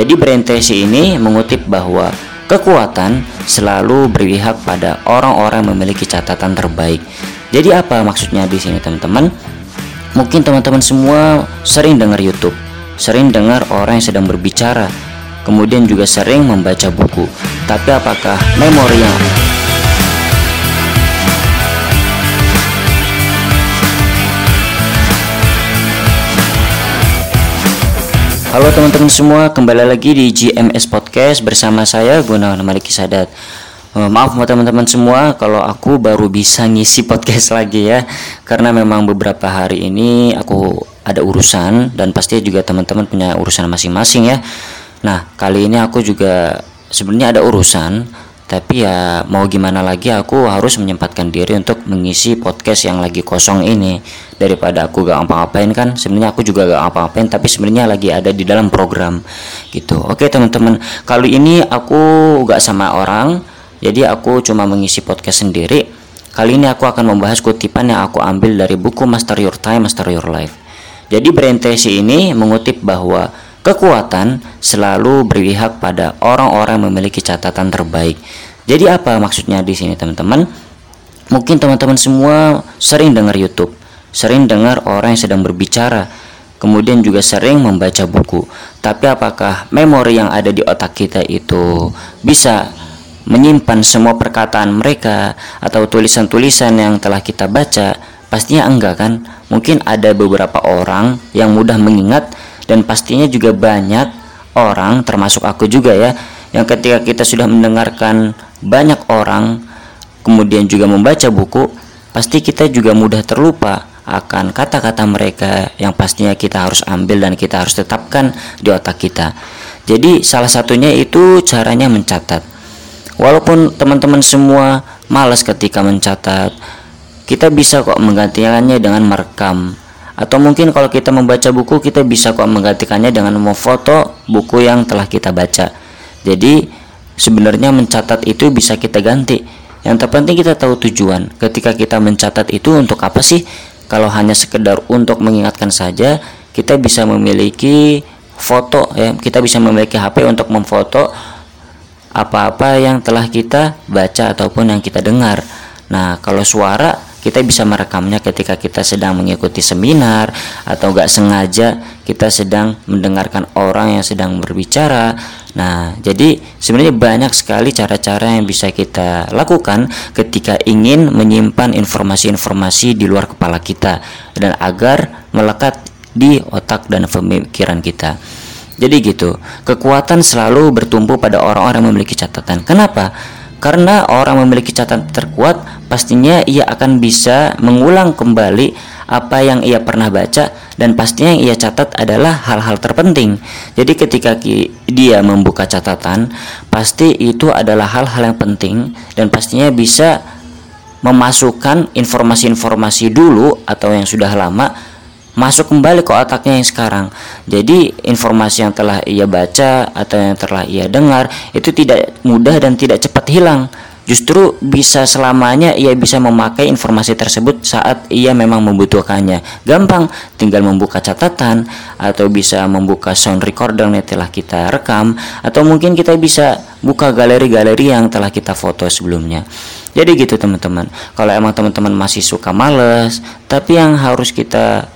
Jadi berintensif ini mengutip bahwa kekuatan selalu berpihak pada orang-orang memiliki catatan terbaik. Jadi apa maksudnya di sini teman-teman? Mungkin teman-teman semua sering dengar YouTube, sering dengar orang yang sedang berbicara, kemudian juga sering membaca buku. Tapi apakah memori yang Halo teman-teman semua, kembali lagi di GMS Podcast bersama saya Gunawan Maliki Sadat. Uh, maaf teman-teman semua kalau aku baru bisa ngisi podcast lagi ya. Karena memang beberapa hari ini aku ada urusan dan pasti juga teman-teman punya urusan masing-masing ya. Nah kali ini aku juga sebenarnya ada urusan tapi ya mau gimana lagi aku harus menyempatkan diri untuk mengisi podcast yang lagi kosong ini. Daripada aku gak ngapa-ngapain kan sebenarnya aku juga gak ngapa-ngapain tapi sebenarnya lagi ada di dalam program gitu. Oke teman-teman kali ini aku gak sama orang jadi aku cuma mengisi podcast sendiri. Kali ini aku akan membahas kutipan yang aku ambil dari buku Master Your Time Master Your Life. Jadi berintensif ini mengutip bahwa Kekuatan selalu berpihak pada orang-orang yang memiliki catatan terbaik. Jadi apa maksudnya di sini teman-teman? Mungkin teman-teman semua sering dengar YouTube, sering dengar orang yang sedang berbicara, kemudian juga sering membaca buku. Tapi apakah memori yang ada di otak kita itu bisa menyimpan semua perkataan mereka atau tulisan-tulisan yang telah kita baca? Pastinya enggak kan? Mungkin ada beberapa orang yang mudah mengingat dan pastinya juga banyak orang termasuk aku juga ya yang ketika kita sudah mendengarkan banyak orang kemudian juga membaca buku pasti kita juga mudah terlupa akan kata-kata mereka yang pastinya kita harus ambil dan kita harus tetapkan di otak kita. Jadi salah satunya itu caranya mencatat. Walaupun teman-teman semua malas ketika mencatat kita bisa kok menggantikannya dengan merekam atau mungkin kalau kita membaca buku kita bisa kok menggantikannya dengan memfoto buku yang telah kita baca. Jadi sebenarnya mencatat itu bisa kita ganti. Yang terpenting kita tahu tujuan. Ketika kita mencatat itu untuk apa sih? Kalau hanya sekedar untuk mengingatkan saja kita bisa memiliki foto ya kita bisa memiliki HP untuk memfoto apa-apa yang telah kita baca ataupun yang kita dengar. Nah kalau suara kita bisa merekamnya ketika kita sedang mengikuti seminar atau gak sengaja kita sedang mendengarkan orang yang sedang berbicara. Nah, jadi sebenarnya banyak sekali cara-cara yang bisa kita lakukan ketika ingin menyimpan informasi-informasi di luar kepala kita dan agar melekat di otak dan pemikiran kita. Jadi gitu, kekuatan selalu bertumbuh pada orang-orang yang memiliki catatan. Kenapa? Karena orang memiliki catatan terkuat, pastinya ia akan bisa mengulang kembali apa yang ia pernah baca dan pastinya yang ia catat adalah hal-hal terpenting. Jadi ketika dia membuka catatan, pasti itu adalah hal-hal yang penting dan pastinya bisa memasukkan informasi-informasi dulu atau yang sudah lama masuk kembali ke otaknya yang sekarang. Jadi informasi yang telah ia baca atau yang telah ia dengar itu tidak mudah dan tidak cepat hilang. Justru bisa selamanya ia bisa memakai informasi tersebut saat ia memang membutuhkannya. Gampang, tinggal membuka catatan atau bisa membuka sound recorder yang telah kita rekam atau mungkin kita bisa buka galeri-galeri yang telah kita foto sebelumnya. Jadi gitu teman-teman. Kalau emang teman-teman masih suka males, tapi yang harus kita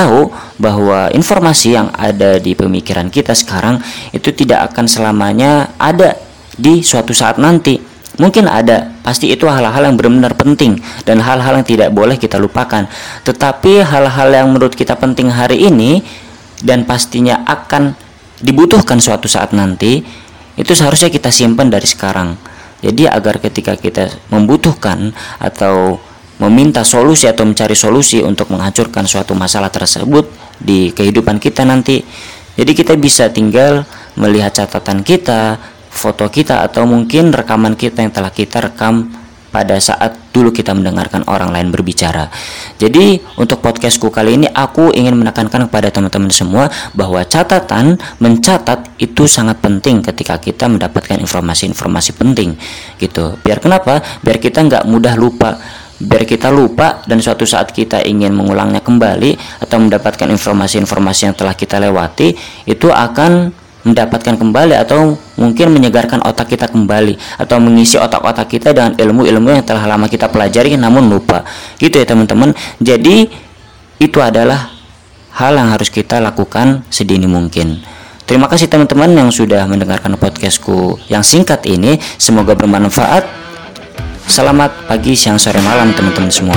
tahu bahwa informasi yang ada di pemikiran kita sekarang itu tidak akan selamanya ada di suatu saat nanti. Mungkin ada, pasti itu hal-hal yang benar-benar penting dan hal-hal yang tidak boleh kita lupakan. Tetapi hal-hal yang menurut kita penting hari ini dan pastinya akan dibutuhkan suatu saat nanti, itu seharusnya kita simpan dari sekarang. Jadi agar ketika kita membutuhkan atau meminta solusi atau mencari solusi untuk menghancurkan suatu masalah tersebut di kehidupan kita nanti. Jadi kita bisa tinggal melihat catatan kita, foto kita atau mungkin rekaman kita yang telah kita rekam pada saat dulu kita mendengarkan orang lain berbicara. Jadi untuk podcastku kali ini aku ingin menekankan kepada teman-teman semua bahwa catatan mencatat itu sangat penting ketika kita mendapatkan informasi-informasi penting gitu. Biar kenapa? Biar kita nggak mudah lupa biar kita lupa dan suatu saat kita ingin mengulangnya kembali atau mendapatkan informasi-informasi yang telah kita lewati itu akan mendapatkan kembali atau mungkin menyegarkan otak kita kembali atau mengisi otak-otak kita dengan ilmu-ilmu yang telah lama kita pelajari namun lupa. Gitu ya teman-teman. Jadi itu adalah hal yang harus kita lakukan sedini mungkin. Terima kasih teman-teman yang sudah mendengarkan podcastku yang singkat ini. Semoga bermanfaat selamat pagi siang sore malam teman-teman semua